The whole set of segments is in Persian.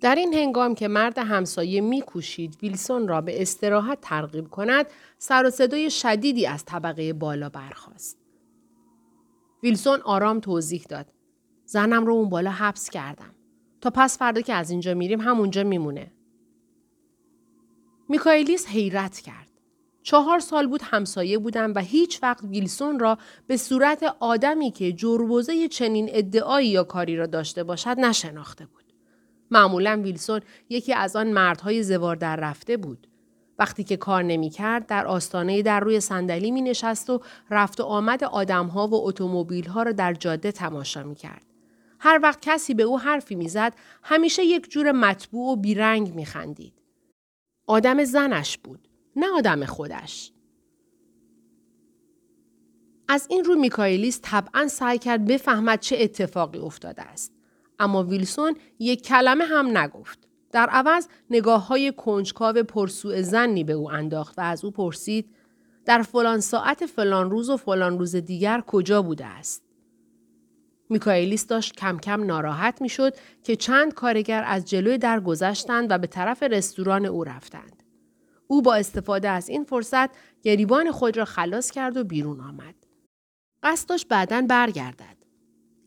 در این هنگام که مرد همسایه میکوشید ویلسون را به استراحت ترغیب کند سر و صدای شدیدی از طبقه بالا برخاست. ویلسون آرام توضیح داد. زنم رو اون بالا حبس کردم. تا پس فردا که از اینجا میریم همونجا میمونه. میکایلیس حیرت کرد. چهار سال بود همسایه بودم و هیچ وقت ویلسون را به صورت آدمی که جربوزه چنین ادعایی یا کاری را داشته باشد نشناخته بود. معمولا ویلسون یکی از آن مردهای زوار در رفته بود. وقتی که کار نمی کرد در آستانه در روی صندلی می نشست و رفت و آمد آدمها و اتومبیل‌ها را در جاده تماشا می کرد. هر وقت کسی به او حرفی می‌زد همیشه یک جور مطبوع و بیرنگ می خندید. آدم زنش بود. نه آدم خودش. از این رو میکایلیس طبعا سعی کرد بفهمد چه اتفاقی افتاده است. اما ویلسون یک کلمه هم نگفت. در عوض نگاه های کنجکاو پرسوء زنی به او انداخت و از او پرسید در فلان ساعت فلان روز و فلان روز دیگر کجا بوده است؟ میکایلیس داشت کم کم ناراحت می‌شد که چند کارگر از جلوی در گذشتند و به طرف رستوران او رفتند. او با استفاده از این فرصت گریبان خود را خلاص کرد و بیرون آمد. قصد داشت بعدا برگردد.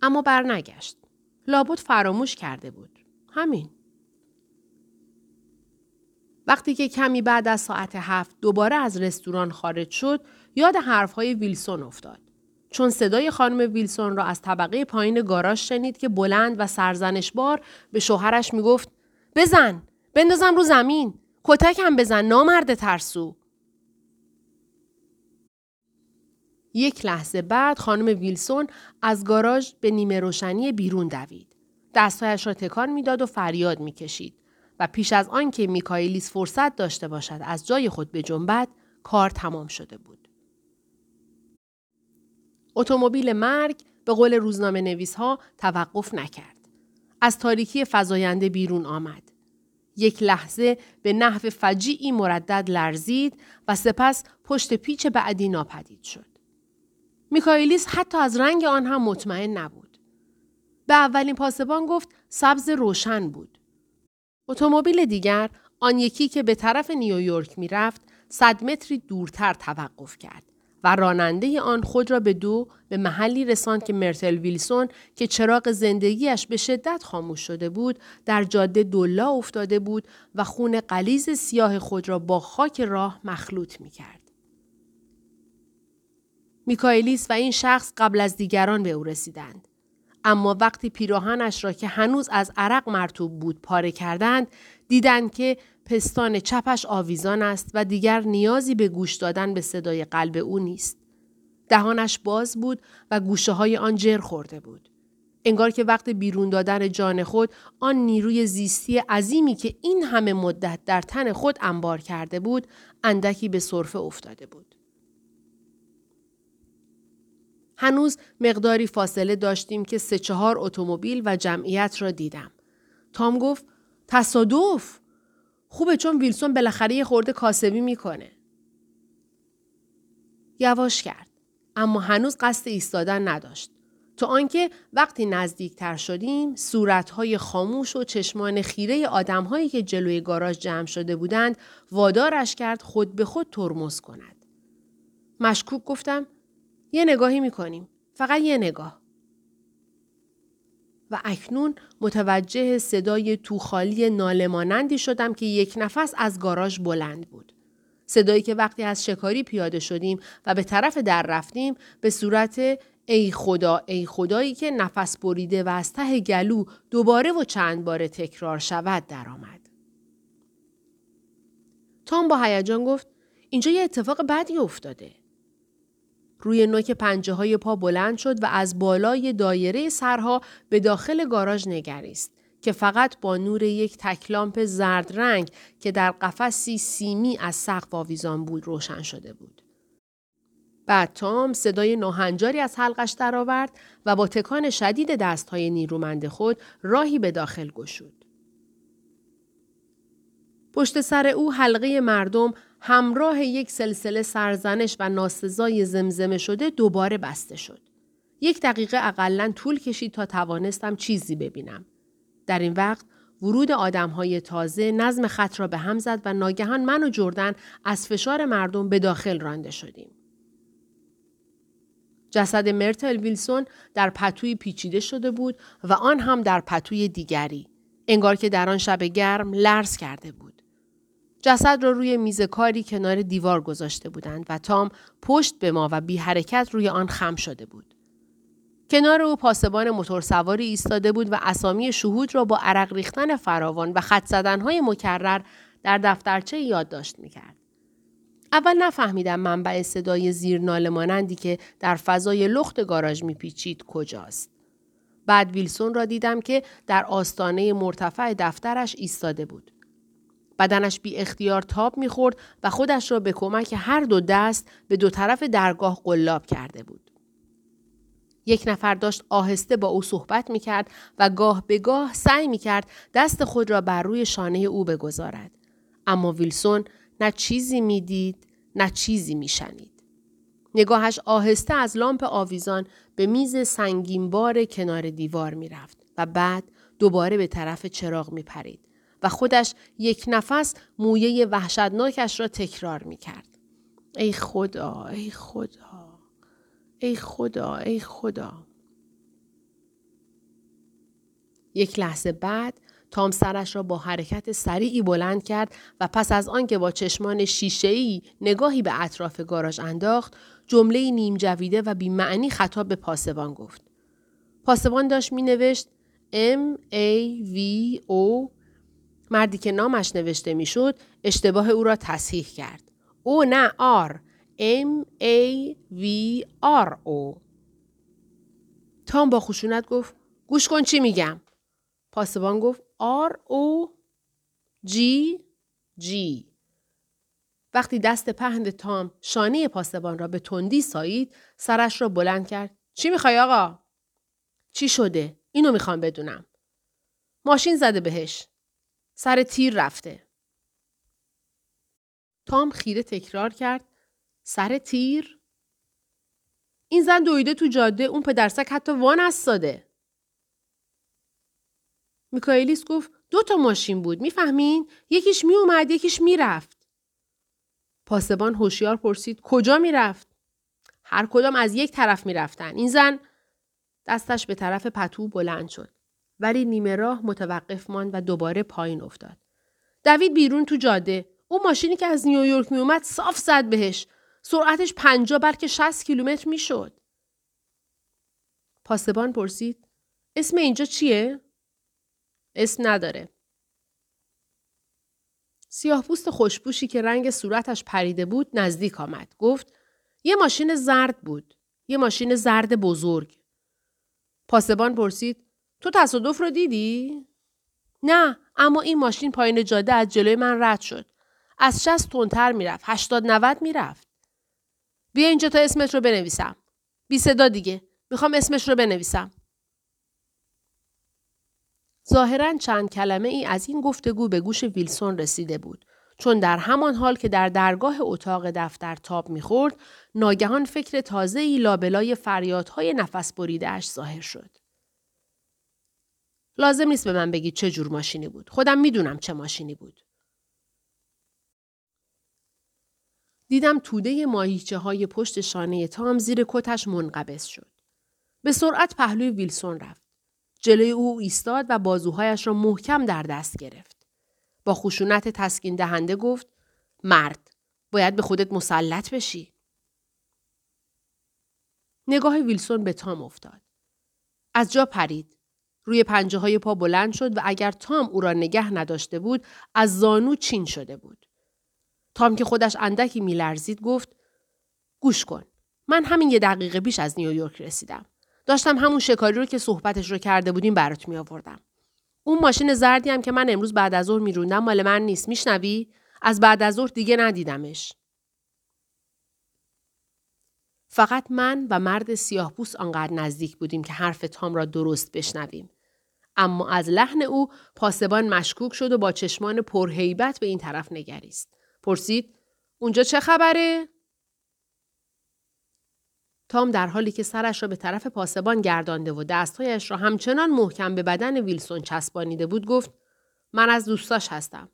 اما برنگشت. لابد فراموش کرده بود. همین. وقتی که کمی بعد از ساعت هفت دوباره از رستوران خارج شد، یاد حرفهای ویلسون افتاد. چون صدای خانم ویلسون را از طبقه پایین گاراژ شنید که بلند و سرزنشبار به شوهرش می‌گفت بزن بندازم رو زمین کتک هم بزن نامرد ترسو. یک لحظه بعد خانم ویلسون از گاراژ به نیمه روشنی بیرون دوید. دستهایش را تکان می‌داد و فریاد می‌کشید و پیش از آن که میکایلیس فرصت داشته باشد از جای خود به جنبت کار تمام شده بود. اتومبیل مرگ به قول روزنامه نویس ها توقف نکرد. از تاریکی فزاینده بیرون آمد. یک لحظه به نحو فجیعی مردد لرزید و سپس پشت پیچ بعدی ناپدید شد. میکایلیس حتی از رنگ آن هم مطمئن نبود. به اولین پاسبان گفت سبز روشن بود. اتومبیل دیگر آن یکی که به طرف نیویورک می‌رفت صد متری دورتر توقف کرد و راننده آن خود را به دو به محلی رساند که مرتل ویلسون که چراغ زندگیش به شدت خاموش شده بود در جاده دلا افتاده بود و خون قلیز سیاه خود را با خاک راه مخلوط می کرد. میکایلیس و این شخص قبل از دیگران به او رسیدند. اما وقتی پیراهنش را که هنوز از عرق مرتوب بود پاره کردند دیدند که پستان چپش آویزان است و دیگر نیازی به گوش دادن به صدای قلب او نیست. دهانش باز بود و گوشه های آن جر خورده بود. انگار که وقت بیرون دادن جان خود آن نیروی زیستی عظیمی که این همه مدت در تن خود انبار کرده بود اندکی به صرفه افتاده بود. هنوز مقداری فاصله داشتیم که سه چهار اتومبیل و جمعیت را دیدم. تام گفت تصادف خوبه چون ویلسون بالاخره یه خورده کاسبی می‌کنه. یواش کرد. اما هنوز قصد ایستادن نداشت. تا آنکه وقتی نزدیکتر شدیم صورتهای خاموش و چشمان خیره آدمهایی که جلوی گاراژ جمع شده بودند وادارش کرد خود به خود ترمز کند. مشکوک گفتم یه نگاهی می‌کنیم. فقط یه نگاه. و اکنون متوجه صدای توخالی نالمانندی شدم که یک نفس از گاراژ بلند بود. صدایی که وقتی از شکاری پیاده شدیم و به طرف در رفتیم به صورت ای خدا ای خدایی که نفس بریده و از ته گلو دوباره و چند بار تکرار شود درآمد. تام با هیجان گفت اینجا یه اتفاق بدی افتاده. روی نوک پنجه های پا بلند شد و از بالای دایره سرها به داخل گاراژ نگریست که فقط با نور یک تکلامپ زرد رنگ که در قفسی سیمی از سقف آویزان بود روشن شده بود. بعد تام صدای ناهنجاری از حلقش درآورد و با تکان شدید دستهای نیرومند خود راهی به داخل گشود. پشت سر او حلقه مردم همراه یک سلسله سرزنش و ناسزای زمزمه شده دوباره بسته شد. یک دقیقه اقلا طول کشید تا توانستم چیزی ببینم. در این وقت ورود آدمهای تازه نظم خط را به هم زد و ناگهان من و جردن از فشار مردم به داخل رانده شدیم. جسد مرتل ویلسون در پتوی پیچیده شده بود و آن هم در پتوی دیگری. انگار که در آن شب گرم لرز کرده بود. جسد را روی میز کاری کنار دیوار گذاشته بودند و تام پشت به ما و بی حرکت روی آن خم شده بود. کنار او پاسبان موتورسواری ایستاده بود و اسامی شهود را با عرق ریختن فراوان و خط زدنهای مکرر در دفترچه یادداشت می‌کرد. اول نفهمیدم منبع صدای زیر مانندی که در فضای لخت گاراژ میپیچید کجاست. بعد ویلسون را دیدم که در آستانه مرتفع دفترش ایستاده بود. بدنش بی اختیار تاب می‌خورد و خودش را به کمک هر دو دست به دو طرف درگاه قلاب کرده بود. یک نفر داشت آهسته با او صحبت می کرد و گاه به گاه سعی می کرد دست خود را بر روی شانه او بگذارد. اما ویلسون نه چیزی می‌دید نه چیزی می شنید. نگاهش آهسته از لامپ آویزان به میز سنگینبار کنار دیوار می رفت و بعد دوباره به طرف چراغ می پرید و خودش یک نفس مویه وحشتناکش را تکرار می کرد. ای خدا ای خدا ای خدا ای خدا یک لحظه بعد تام سرش را با حرکت سریعی بلند کرد و پس از آنکه با چشمان شیشه‌ای نگاهی به اطراف گاراژ انداخت جمله نیم جویده و بیمعنی خطاب به پاسبان گفت پاسبان داشت می نوشت M A V O مردی که نامش نوشته می‌شد اشتباه او را تصحیح کرد. او نه آر M A V R O تام با خشونت گفت گوش کن چی میگم. پاسبان گفت R O G G وقتی دست پهند تام شانه پاسبان را به تندی سایید سرش را بلند کرد. چی می‌خوای آقا؟ چی شده؟ اینو می‌خوام بدونم. ماشین زده بهش. سر تیر رفته. تام خیره تکرار کرد. سر تیر؟ این زن دویده تو جاده اون پدرسک حتی وان استاده. میکایلیس گفت دو تا ماشین بود می‌فهمین؟ یکیش میومد یکیش می‌رفت. پاسبان هوشیار پرسید کجا می‌رفت؟ هر کدام از یک طرف می‌رفتن. این زن دستش به طرف پتو بلند شد. ولی نیمه راه متوقف ماند و دوباره پایین افتاد دوید بیرون تو جاده اون ماشینی که از نیویورک میومد صاف زد بهش سرعتش پنجا بلکه 60 کیلومتر می‌شد. پاسبان پرسید اسم اینجا چیه؟ اسم نداره. سیاه پوست خوشبوشی که رنگ صورتش پریده بود نزدیک آمد. گفت یه ماشین زرد بود. یه ماشین زرد بزرگ. پاسبان پرسید تو تصادف رو دیدی؟ نه اما این ماشین پایین جاده از جلوی من رد شد. از شست تندتر می‌رفت. هشتاد نود می‌رفت. بیا اینجا تا اسمت رو بنویسم. بی صدا دیگه. می‌خوام اسمش رو بنویسم. ظاهرا چند کلمه ای از این گفتگو به گوش ویلسون رسیده بود. چون در همان حال که در درگاه اتاق دفتر تاب می‌خورد ناگهان فکر تازه ای لابلای فریادهای نفس بریدهاش ظاهر شد. لازم نیست به من بگید چه جور ماشینی بود. خودم می‌دونم چه ماشینی بود. دیدم توده ماهیچه های پشت شانه تام زیر کتش منقبض شد. به سرعت پهلوی ویلسون رفت. جلوی او ایستاد و بازوهایش را محکم در دست گرفت. با خشونت تسکین دهنده گفت مرد باید به خودت مسلط بشی. نگاه ویلسون به تام افتاد. از جا پرید. روی پنجه های پا بلند شد و اگر تام او را نگه نداشته بود از زانو چین شده بود. تام که خودش اندکی میلرزید گفت گوش کن من همین یه دقیقه بیش از نیویورک رسیدم. داشتم همون شکاری رو که صحبتش رو کرده بودیم برات می آوردم اون ماشین زردی هم که من امروز بعد از ظهر میروندم مال من نیست میشنوی؟ از بعد از ظهر دیگه ندیدمش. فقط من و مرد سیاه پوست آنقدر نزدیک بودیم که حرف تام را درست بشنویم اما از لحن او پاسبان مشکوک شد و با چشمان پرهیبت به این طرف نگریست پرسید اونجا چه خبره؟ تام در حالی که سرش را به طرف پاسبان گردانده و دستهایش را همچنان محکم به بدن ویلسون چسبانیده بود گفت من از دوستاش هستم.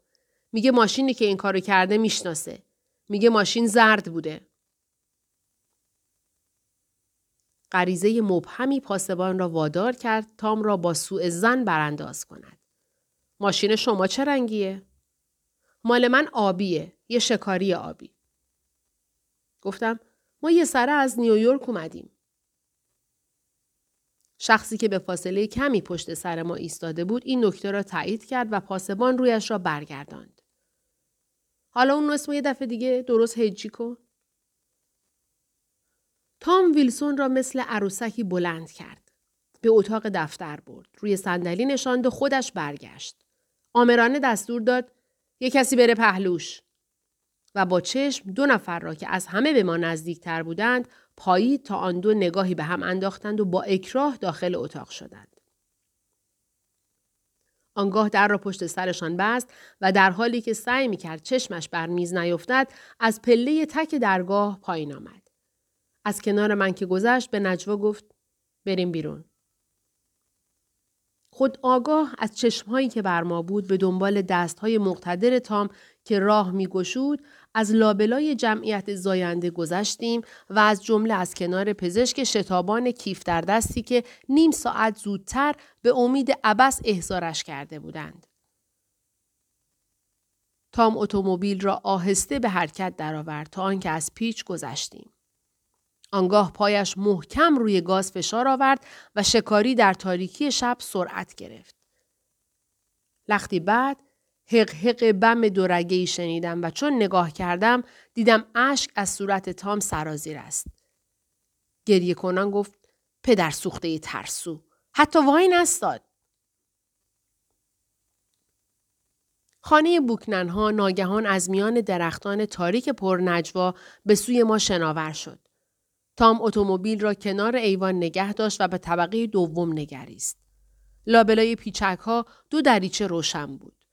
میگه ماشینی که این کارو کرده می‌شناسه. میگه ماشین زرد بوده. غریزه مبهمی پاسبان را وادار کرد تام را با سوء زن برانداز کند. ماشین شما چه رنگیه؟ مال من آبیه. یه شکاری آبی. گفتم ما یه سره از نیویورک اومدیم. شخصی که به فاصله کمی پشت سر ما ایستاده بود این نکته را تایید کرد و پاسبان رویش را برگرداند. حالا اون اسم یه دفعه دیگه درست هجی کن. تام ویلسون را مثل عروسکی بلند کرد. به اتاق دفتر برد. روی صندلی نشاند و خودش برگشت. آمرانه دستور داد یه کسی بره پهلوش. و با چشم دو نفر را که از همه به ما نزدیکتر بودند پایید تا آن دو نگاهی به هم انداختند و با اکراه داخل اتاق شدند. آنگاه در را پشت سرشان بست و در حالی که سعی می کرد چشمش بر میز نیفتد از پله تک درگاه پایین آمد. از کنار من که گذشت به نجوا گفت بریم بیرون. خود آگاه از چشمهایی که بر ما بود به دنبال دستهای مقتدر تام که راه میگشود از لابلای جمعیت زاینده گذشتیم و از جمله از کنار پزشک شتابان کیف در دستی که نیم ساعت زودتر به امید عبس احضارش کرده بودند. تام اتومبیل را آهسته به حرکت درآورد تا آنکه از پیچ گذشتیم. آنگاه پایش محکم روی گاز فشار آورد و شکاری در تاریکی شب سرعت گرفت. لختی بعد حق حق بم دورگهی شنیدم و چون نگاه کردم دیدم اشک از صورت تام سرازیر است. گریه کنان گفت پدر سوخته ترسو. حتی وای نستاد. خانه بوکننها ناگهان از میان درختان تاریک پرنجوا به سوی ما شناور شد. تام اتومبیل را کنار ایوان نگه داشت و به طبقه دوم نگریست. لابلای پیچک ها دو دریچه روشن بود.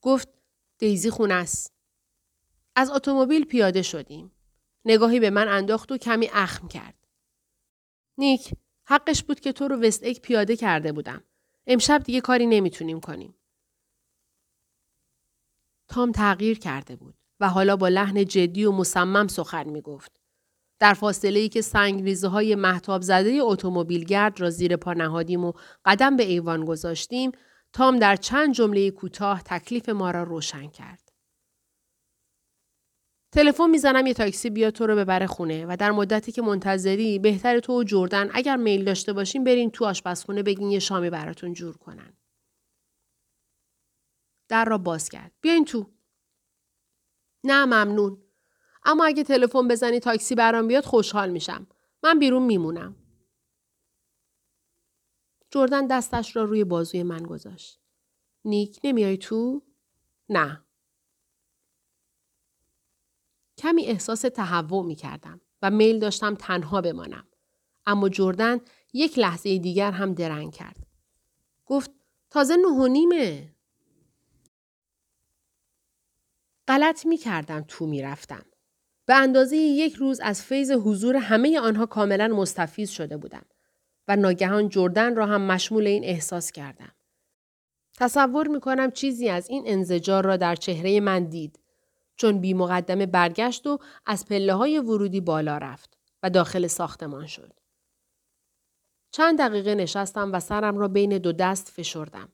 گفت دیزی خونه است. از اتومبیل پیاده شدیم. نگاهی به من انداخت و کمی اخم کرد. نیک حقش بود که تو رو وست اک پیاده کرده بودم. امشب دیگه کاری نمی‌تونیم کنیم. تام تغییر کرده بود و حالا با لحن جدی و مصمم سخن می گفت. در فاصله ای که سنگ های محتاب زده اتومبیلگرد را زیر پا نهادیم و قدم به ایوان گذاشتیم تام در چند جمله کوتاه تکلیف ما را روشن کرد. تلفن می‌زنم یه تاکسی بیا تو رو ببره خونه و در مدتی که منتظری بهتر تو و جردن اگر میل داشته باشیم برین تو آشپزخونه بگین یه شامی براتون جور کنن. در را باز کرد. بیاین تو. نه ممنون. اما اگه تلفن بزنی تاکسی برام بیاد خوشحال میشم. من بیرون میمونم. جردن دستش را روی بازوی من گذاشت. نیک نمیای تو؟ نه. کمی احساس تهوع می کردم و میل داشتم تنها بمانم. اما جردن یک لحظه دیگر هم درنگ کرد. گفت تازه نه و نیمه. غلط می کردم تو می رفتم. به اندازه یک روز از فیض حضور همه آنها کاملا مستفیز شده بودم و ناگهان جردن را هم مشمول این احساس کردم. تصور می کنم چیزی از این انزجار را در چهره من دید چون بی مقدمه برگشت و از پله های ورودی بالا رفت و داخل ساختمان شد. چند دقیقه نشستم و سرم را بین دو دست فشردم.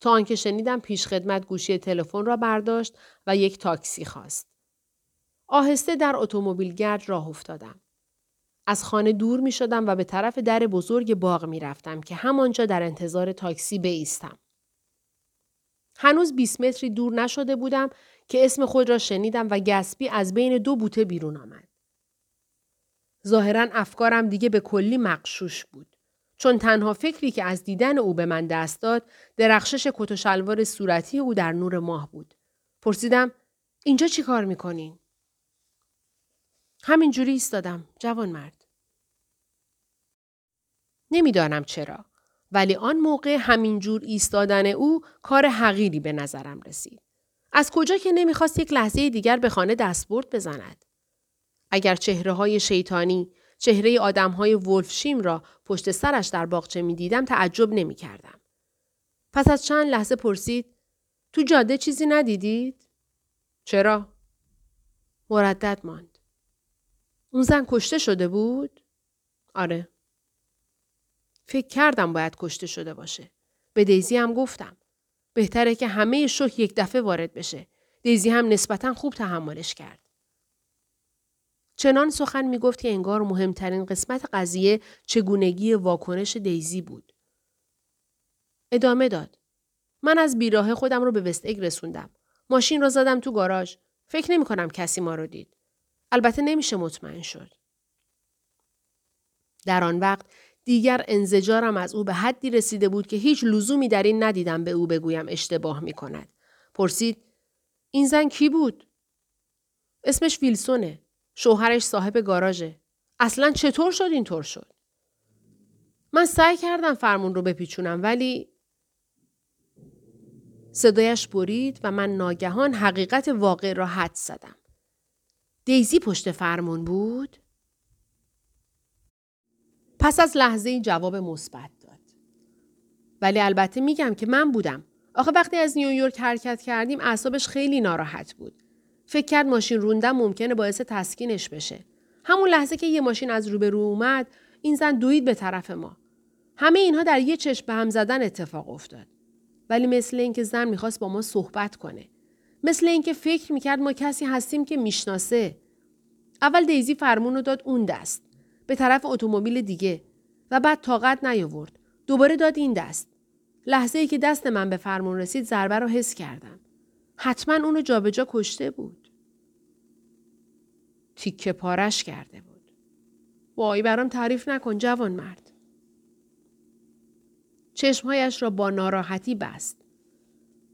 تا آنکه شنیدم پیشخدمت گوشی تلفن را برداشت و یک تاکسی خواست. آهسته در اتومبیل گرد راه افتادم. از خانه دور می شدم و به طرف در بزرگ باغ می رفتم که همانجا در انتظار تاکسی بیستم. هنوز 20 متری دور نشده بودم که اسم خود را شنیدم و گسبی از بین دو بوته بیرون آمد. ظاهرا افکارم دیگه به کلی مقشوش بود. چون تنها فکری که از دیدن او به من دست داد درخشش کت و شلوار صورتی او در نور ماه بود. پرسیدم اینجا چی کار می‌کنین؟ همینجوری ایستادم جوان مرد. نمی‌دانم چرا ولی آن موقع همینجور ایستادن او کار حقیری به نظرم رسید. از کجا که نمی‌خواست یک لحظه دیگر به خانه دستبرد بزند. اگر چهره های شیطانی، چهره آدم های ولفشیم را پشت سرش در باغچه می دیدم تعجب نمی کردم. پس از چند لحظه پرسید تو جاده چیزی ندیدید؟ چرا؟ مردد ماند. اون زن کشته شده بود؟ آره. فکر کردم باید کشته شده باشه. به دیزی هم گفتم. بهتره که همه شوک یک دفعه وارد بشه. دیزی هم نسبتا خوب تحملش کرد. چنان سخن می گفت که انگار مهمترین قسمت قضیه چگونگی واکنش دیزی بود. ادامه داد. من از بیراه خودم رو به وستگ رسوندم. ماشین را زدم تو گاراژ. فکر نمی کنم کسی ما رو دید. البته نمیشه مطمئن شد. در آن وقت دیگر انزجارم از او به حدی رسیده بود که هیچ لزومی در این ندیدم به او بگویم اشتباه می کند. پرسید این زن کی بود؟ اسمش ویلسونه. شوهرش صاحب گاراژه. اصلا چطور شد اینطور شد؟ من سعی کردم فرمون رو بپیچونم ولی صدایش برید و من ناگهان حقیقت واقع را حد زدم. دیزی پشت فرمون بود؟ پس از لحظه جواب مثبت داد. ولی البته میگم که من بودم. آخه وقتی از نیویورک حرکت کردیم اعصابش خیلی ناراحت بود. فکر کرد ماشین روندن ممکنه باعث تسکینش بشه. همون لحظه که یه ماشین از روبرو اومد این زن دوید به طرف ما. همه اینها در یه چشم به هم زدن اتفاق افتاد. ولی مثل اینکه زن می‌خواست با ما صحبت کنه. مثل اینکه فکر می‌کرد ما کسی هستیم که می‌شناسه. اول دیزی فرمون رو داد اون دست. به طرف اتومبیل دیگه و بعد طاقت نیاورد. دوباره داد این دست. لحظه ای که دست من به فرمون رسید ضربه رو حس کردم. حتما اونو جابجا کشته بود. تیکه پارش کرده بود. وای برام تعریف نکن جوان مرد. چشمهایش را با ناراحتی بست.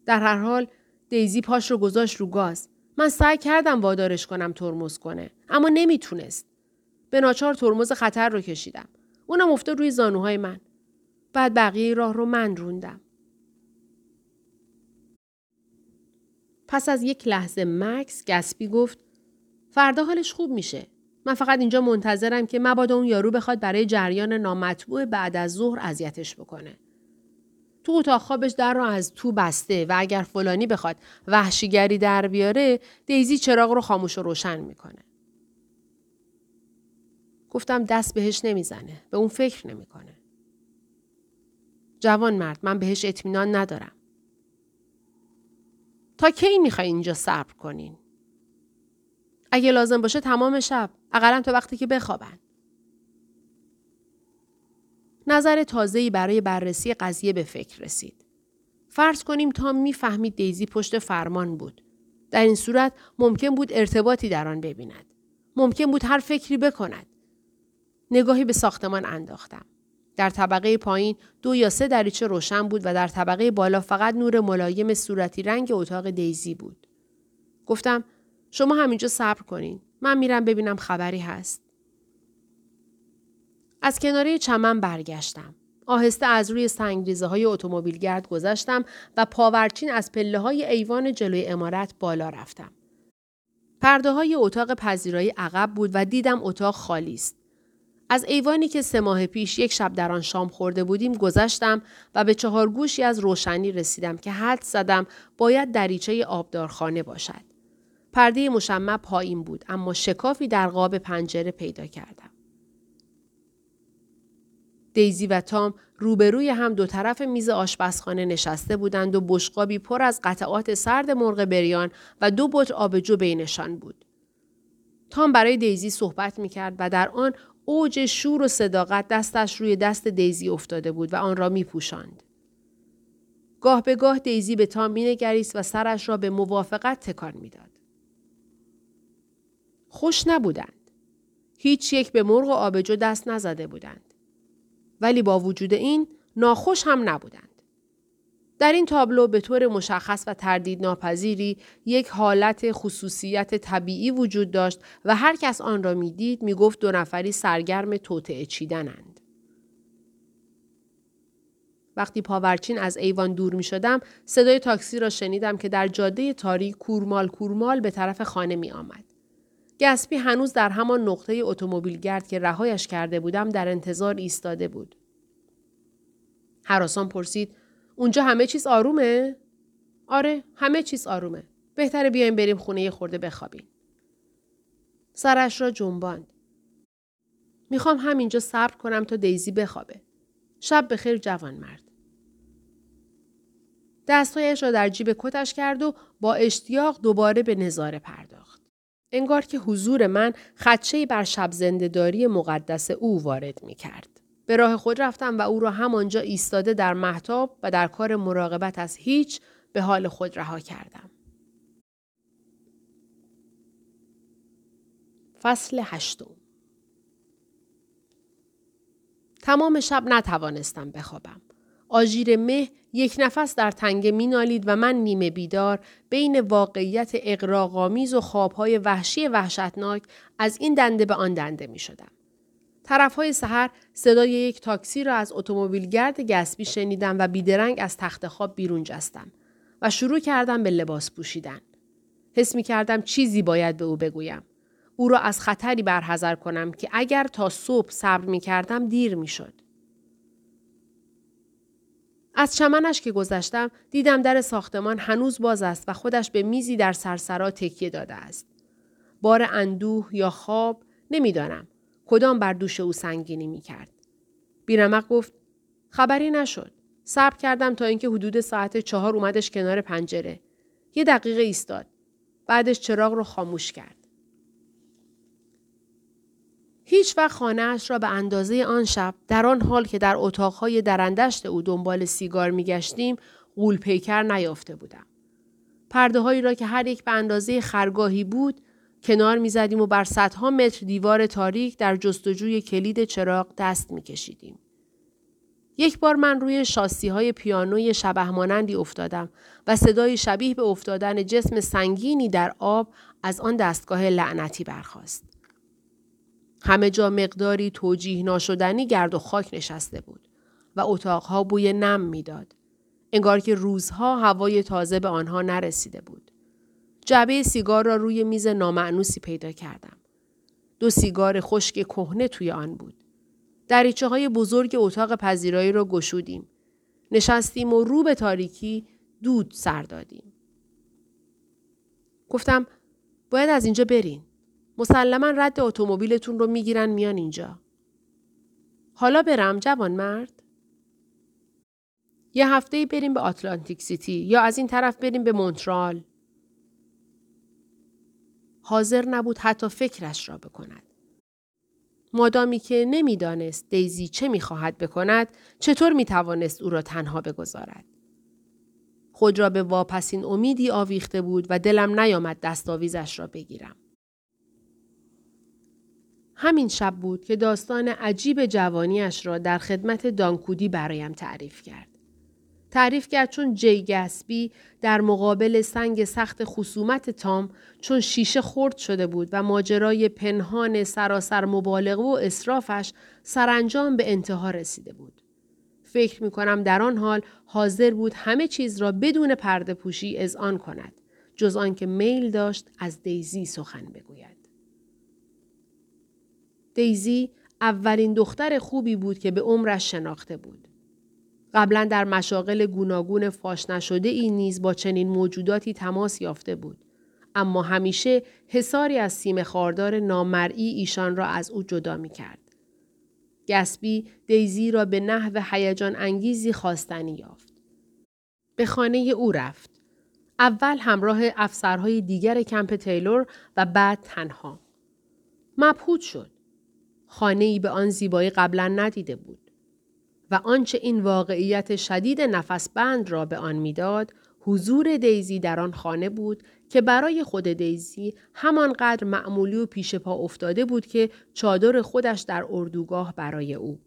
در هر حال دیزی پاش رو گذاشت رو گاز. من سعی کردم وادارش کنم ترمز کنه اما نمی‌تونست. به ناچار ترمز خطر رو کشیدم. اونم افتاد روی زانوهای من. بعد بقیه راه رو من روندم. پس از یک لحظه مکس گسپی گفت فردا حالش خوب میشه. من فقط اینجا منتظرم که مبادا اون یارو بخواد برای جریان نامطبوع بعد از ظهر اذیتش بکنه. تو اتاق خوابش در رو از تو بسته و اگر فلانی بخواد وحشیگری در بیاره دیزی چراغ رو خاموش و روشن می‌کنه. گفتم دست بهش نمی‌زنه. به اون فکر نمی‌کنه. جوان مرد من بهش اطمینان ندارم. تا کی می‌خوای اینجا صبر کنین؟ اگه لازم باشه تمام شب. اقلا تا وقتی که بخوابن. نظر تازه‌ای برای بررسی قضیه به فکر رسید. فرض کنیم تام می‌فهمید دیزی پشت فرمان بود. در این صورت ممکن بود ارتباطی در آن ببیند. ممکن بود هر فکری بکند. نگاهی به ساختمان انداختم. در طبقه پایین دو یا سه دریچه روشن بود و در طبقه بالا فقط نور ملایم صورتی رنگ اتاق دیزی بود. گفتم شما همینجا صبر کنین. من میرم ببینم خبری هست. از کناره چمن برگشتم. آهسته از روی سنگریزه های اتومبیلگرد گذشتم و پاورچین از پله های ایوان جلوی امارت بالا رفتم. پرده های اتاق پذیرایی عقب بود و دیدم اتاق خالی است. از ایوانی که سه ماه پیش یک شب در آن شام خورده بودیم گذشتم و به چهار گوشی از روشنی رسیدم که حد زدم باید دریچه آبدارخانه باشد. پرده مشمع پایین بود اما شکافی در قاب پنجره پیدا کردم. دیزی و تام روبروی هم دو طرف میز آشپزخانه نشسته بودند و بشقابی پر از قطعات سرد مرغ بریان و دو بطر آبجو بینشان بود. تام برای دیزی صحبت می کرد و در آن اوج شور و صداقت دستش روی دست دیزی افتاده بود و آن را می پوشند. گاه به گاه دیزی به تام مینگریست و سرش را به موافقت تکان می‌داد. خوش نبودند. هیچ یک به مرغ و آبجو دست نزده بودند. ولی با وجود این ناخوش هم نبودند. در این تابلو به طور مشخص و تردید ناپذیری یک حالت خصوصیت طبیعی وجود داشت و هر کس آن را می‌دید می‌گفت دو نفری سرگرم توطعه چیدنند. وقتی پاورچین از ایوان دور می شدم صدای تاکسی را شنیدم که در جاده تاریک کورمال کورمال به طرف خانه می آمد. گسپی هنوز در همان نقطه اتومبیلگرد که رهایش کرده بودم در انتظار ایستاده بود. هراسان پرسید اونجا همه چیز آرومه؟ آره همه چیز آرومه. بهتره بیایم بریم خونه یه خورده بخوابیم. سرش را جنباند. می‌خوام همینجا صبر کنم تا دیزی بخوابه. شب بخیر جوان مرد. دستهایش را در جیب کتش کرد و با اشتیاق دوباره به نظاره پرداخت. انگار که حضور من خدشه بر شب زندهداری مقدس او وارد می کرد. به راه خود رفتم و او را همانجا ایستاده در محتاب و در کار مراقبت از هیچ به حال خود رها کردم. فصل هشتم تمام شب نتوانستم بخوابم. آژیر مه یک نفس در تنگه مینالید و من نیمه بیدار بین واقعیت اقراغامیز و خوابهای وحشی وحشتناک از این دنده به آن دنده می شدم. طرف های سحر صدای یک تاکسی را از اتومبیلگرد گسبی شنیدم و بیدرنگ از تخت خواب بیرون جستم و شروع کردم به لباس پوشیدن. حس می کردم چیزی باید به او بگویم. او را از خطری برحضر کنم که اگر تا صبح صبر می کردم دیر می شد. از چمنش که گذشتم دیدم در ساختمان هنوز باز است و خودش به میزی در سرسرا تکیه داده است. بار اندوه یا خواب نمی‌دانم کدام بر دوش او سنگینی می کرد. بیرمق گفت خبری نشد. صبر کردم تا اینکه حدود ساعت چهار اومدش کنار پنجره. یه دقیقه ایستاد. بعدش چراغ رو خاموش کرد. هیچ وقت خانهاش را به اندازه آن شب در آن حال که در اتاقهای درندشت او دنبال سیگار میگشتیم غول پیکر نیافته بودم. پرده هایی را که هر یک به اندازه خرگاهی بود کنار می‌زدیم و بر صدها متر دیوار تاریک در جستجوی کلید چراغ دست میکشیدیم. یک بار من روی شاسی های پیانوی شبه مانندی افتادم و صدای شبیه به افتادن جسم سنگینی در آب از آن دستگاه لعنتی برخاست. همه جا مقداری توجیه ناشدنی گرد و خاک نشسته بود و اتاقها بوی نم می‌داد. انگار که روزها هوای تازه به آنها نرسیده بود. جعبه سیگار را روی میز نامعنوسی پیدا کردم. دو سیگار خشک کهنه توی آن بود. دریچه های بزرگ اتاق پذیرایی را گشودیم. نشستیم و رو به تاریکی دود سر دادیم. گفتم باید از اینجا برین. مسلما رد اتومبیلتون رو می‌گیرن میان اینجا. حالا برم جوان مرد؟ یه هفته بریم به آتلانتیک سیتی یا از این طرف بریم به مونترال. حاضر نبود حتی فکرش را بکند. مادامی که نمی‌دانست دیزی چه می‌خواهد بکند چطور می‌توانست او را تنها بگذارد. خود را به واپسین امیدی آویخته بود و دلم نیامد دستاویزش را بگیرم. همین شب بود که داستان عجیب جوانیش را در خدمت دانکودی برایم تعریف کرد. تعریف کرد چون جی گسبی در مقابل سنگ سخت خصومت تام چون شیشه خورد شده بود و ماجرای پنهان سراسر مبالغه و اصرافش سرانجام به انتها رسیده بود. فکر می کنم در آن حال حاضر بود همه چیز را بدون پرده پوشی از آن کند. جز آنکه میل داشت از دیزی سخن بگوید. دیزی اولین دختر خوبی بود که به عمرش شناخته بود. قبلا در مشاغل گوناگون فاش نشده ای نیز با چنین موجوداتی تماس یافته بود. اما همیشه حساری از سیم خاردار نامرئی ایشان را از او جدا می کرد. گسبی دیزی را به نحو هیجان انگیزی خواستنی یافت. به خانه او رفت. اول همراه افسرهای دیگر کمپ تیلور و بعد تنها. مبهوت شد. خانه ای به آن زیبایی قبلا ندیده بود. و آنچه این واقعیت شدید نفس بند را به آن می‌داد حضور دیزی در آن خانه بود که برای خود دیزی همانقدر معمولی و پیش پا افتاده بود که چادر خودش در اردوگاه برای او.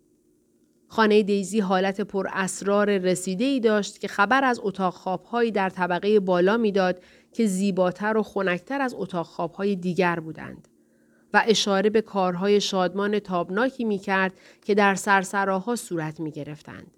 خانه دیزی حالت پر اسرار رسیده ای داشت که خبر از اتاق خوابهایی در طبقه بالا می‌داد که زیباتر و خنکتر از اتاق خوابهای دیگر بودند. و اشاره به کارهای شادمان تابناکی می کرد که در سرسراها صورت می گرفتند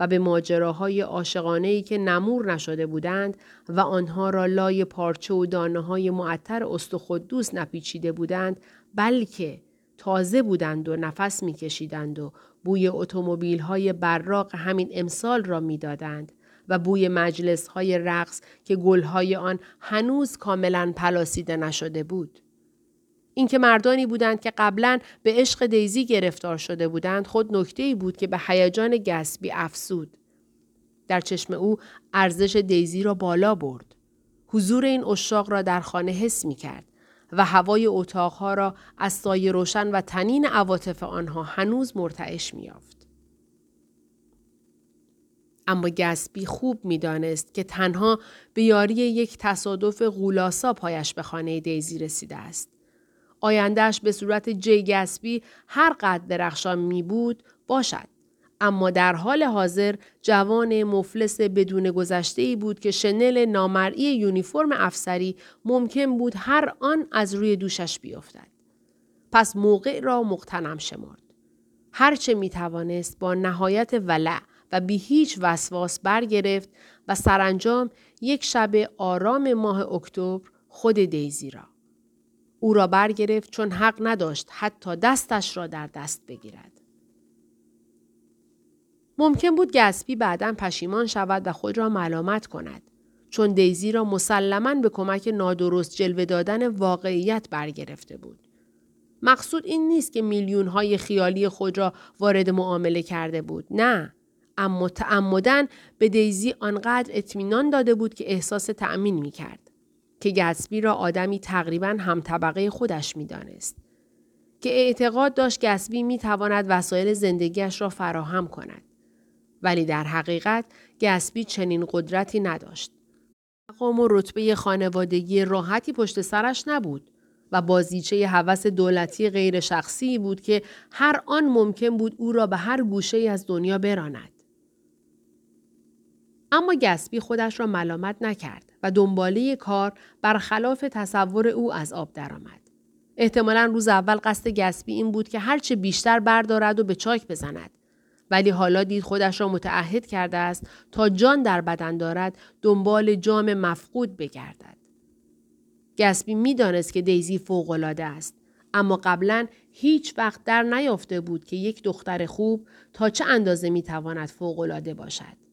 و به ماجراهای عاشقانه که نمور نشده بودند و آنها را لای پارچه و دانه های معطر استخدوس نپیچیده بودند بلکه تازه بودند و نفس میکشیدند و بوی اتومبیل های براق همین امسال را می‌دادند و بوی مجلس های رقص که گلهای آن هنوز کاملا پلاسیده نشده بود. اینکه مردانی بودند که قبلا به عشق دیزی گرفتار شده بودند خود نکته ای بود که به هیجان گسبی افسود. در چشم او ارزش دیزی را بالا برد. حضور این اشاق را در خانه حس می کرد و هوای اتاقها را از سایه روشن و تنین عواطف آنها هنوز مرتعش می یافت. اما گسبی خوب می‌دانست که تنها به یاری یک تصادف غولاسا پایش به خانه دیزی رسیده است. آیندهش به صورت جی گسبی هر قد درخشان می بود باشد. اما در حال حاضر جوان مفلس بدون گذشته ای بود که شنل نامرئی یونیفرم افسری ممکن بود هر آن از روی دوشش بیفتد. پس موقع را مقتنم شمرد. هرچه می توانست با نهایت ولع و بی هیچ وسواس برگرفت و سرانجام یک شب آرام ماه اکتبر خود دیزی را. او را برگرفت چون حق نداشت حتی دستش را در دست بگیرد. ممکن بود گسبی بعدا پشیمان شود و خود را ملامت کند چون دیزی را مسلما به کمک نادرست جلوه دادن واقعیت برگرفته بود. مقصود این نیست که میلیون های خیالی خود را وارد معامله کرده بود. نه. اما تعمدن به دیزی آنقدر اطمینان داده بود که احساس تأمین می کرد. که گسبی را آدمی تقریبا هم طبقه خودش می دانست. که اعتقاد داشت گسبی می تواند وسایل زندگیش را فراهم کند. ولی در حقیقت گسبی چنین قدرتی نداشت. مقام و رتبه خانوادگی راحتی پشت سرش نبود و بازیچه هوس دولتی غیر شخصی بود که هر آن ممکن بود او را به هر گوشه از دنیا براند. اما گسبی خودش را ملامت نکرد و دنباله کار برخلاف تصور او از آب درآمد. احتمالا روز اول قصد گسبی این بود که هرچه بیشتر بردارد و به چاک بزند ولی حالا دید خودش را متعهد کرده است تا جان در بدن دارد دنبال جام مفقود بگردد. گسبی می‌دانست که دیزی فوقالعاده است اما قبلا هیچ وقت در نیافته بود که یک دختر خوب تا چه اندازه می‌تواند فوقالعاده باشد.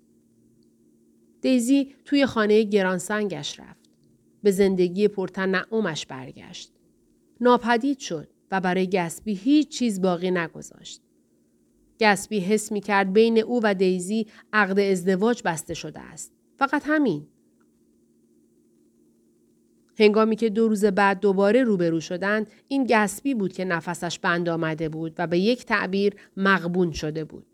دیزی توی خانه گرانسنگش رفت. به زندگی پرتنعمش برگشت. ناپدید شد و برای گسبی هیچ چیز باقی نگذاشت. گسبی حس می کرد بین او و دیزی عقد ازدواج بسته شده است. فقط همین. هنگامی که دو روز بعد دوباره روبرو شدند این گسبی بود که نفسش بند آمده بود و به یک تعبیر مغبون شده بود.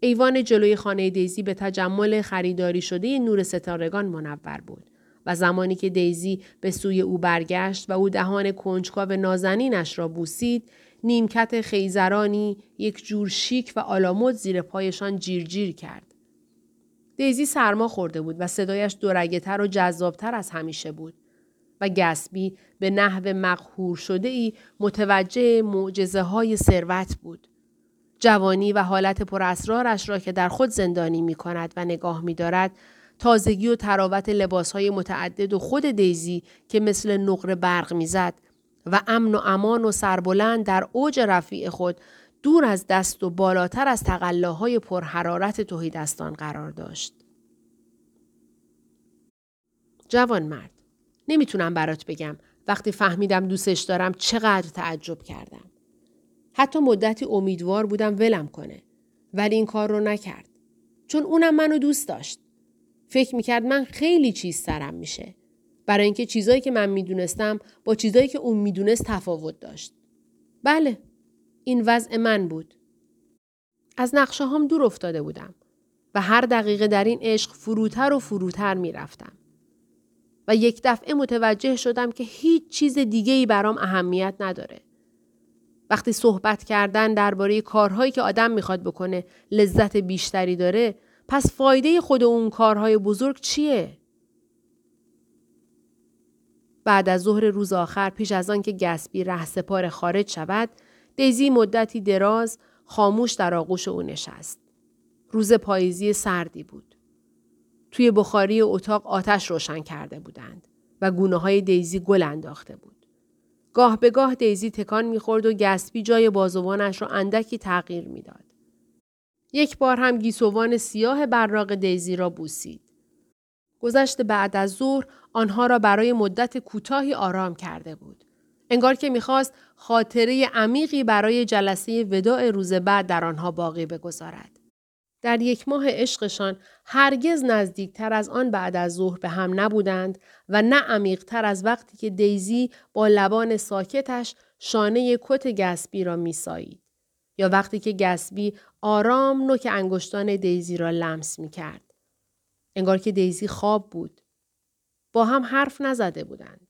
ایوان جلوی خانه دیزی به تجمل خریداری شده نور ستارگان منور بود و زمانی که دیزی به سوی او برگشت و او دهان کنجکاو نازنینش را بوسید نیمکت خیزرانی یک جور شیک و آلامود زیر پایشان جیرجیر جیر کرد. دیزی سرما خورده بود و صدایش دورگه تر و جذابتر از همیشه بود و گسبی به نحو مقهور شده ای متوجه معجزه های ثروت بود. جوانی و حالت پراسرارش را که در خود زندانی می کند و نگاه می دارد، تازگی و تراوت لباس های متعدد و خود دیزی که مثل نقره برق می‌زد و امن و امان و سربلند در اوج رفیع خود دور از دست و بالاتر از تقلاهای پرحرارت توهیدستان قرار داشت. جوان مرد نمی‌تونم برات بگم وقتی فهمیدم دوستش دارم چقدر تعجب کردم. حتی مدتی امیدوار بودم ولم کنه. ولی این کار رو نکرد. چون اونم منو دوست داشت. فکر می‌کرد من خیلی چیز سرم میشه. برای اینکه چیزایی که من می‌دونستم با چیزایی که اون می‌دونست تفاوت داشت. بله. این وضع من بود. از نقشه هم دور افتاده بودم و هر دقیقه در این عشق فروتر و فروتر می‌رفتم. و یک دفعه متوجه شدم که هیچ چیز دیگه ای برام اهمیت نداره. وقتی صحبت کردن درباره کارهایی که آدم می‌خواد بکنه لذت بیشتری داره پس فایده خود اون کارهای بزرگ چیه؟ بعد از ظهر روز آخر پیش از آن که گسبی ره سپار خارج شود دیزی مدتی دراز خاموش در آغوش او نشست. روز پاییزی سردی بود. توی بخاری اتاق آتش روشن کرده بودند و گونه های دیزی گل انداخته بود. گاه به گاه دیزی تکان می‌خورد و گسبی جای بازوانش را اندکی تغییر می‌داد. یک بار هم گیسوان سیاه براق دیزی را بوسید. گذشت بعد از ظهر آنها را برای مدت کوتاهی آرام کرده بود. انگار که می‌خواست خاطره عمیقی برای جلسه وداع روز بعد در آنها باقی بگذارد. در یک ماه عشقشان هرگز نزدیکتر از آن بعد از ظهر به هم نبودند و نه عمیقتر از وقتی که دیزی با لبان ساکتش شانه کت گسبی را میسایید یا وقتی که گسبی آرام نوک انگشتان دیزی را لمس می کرد. انگار که دیزی خواب بود. با هم حرف نزده بودند.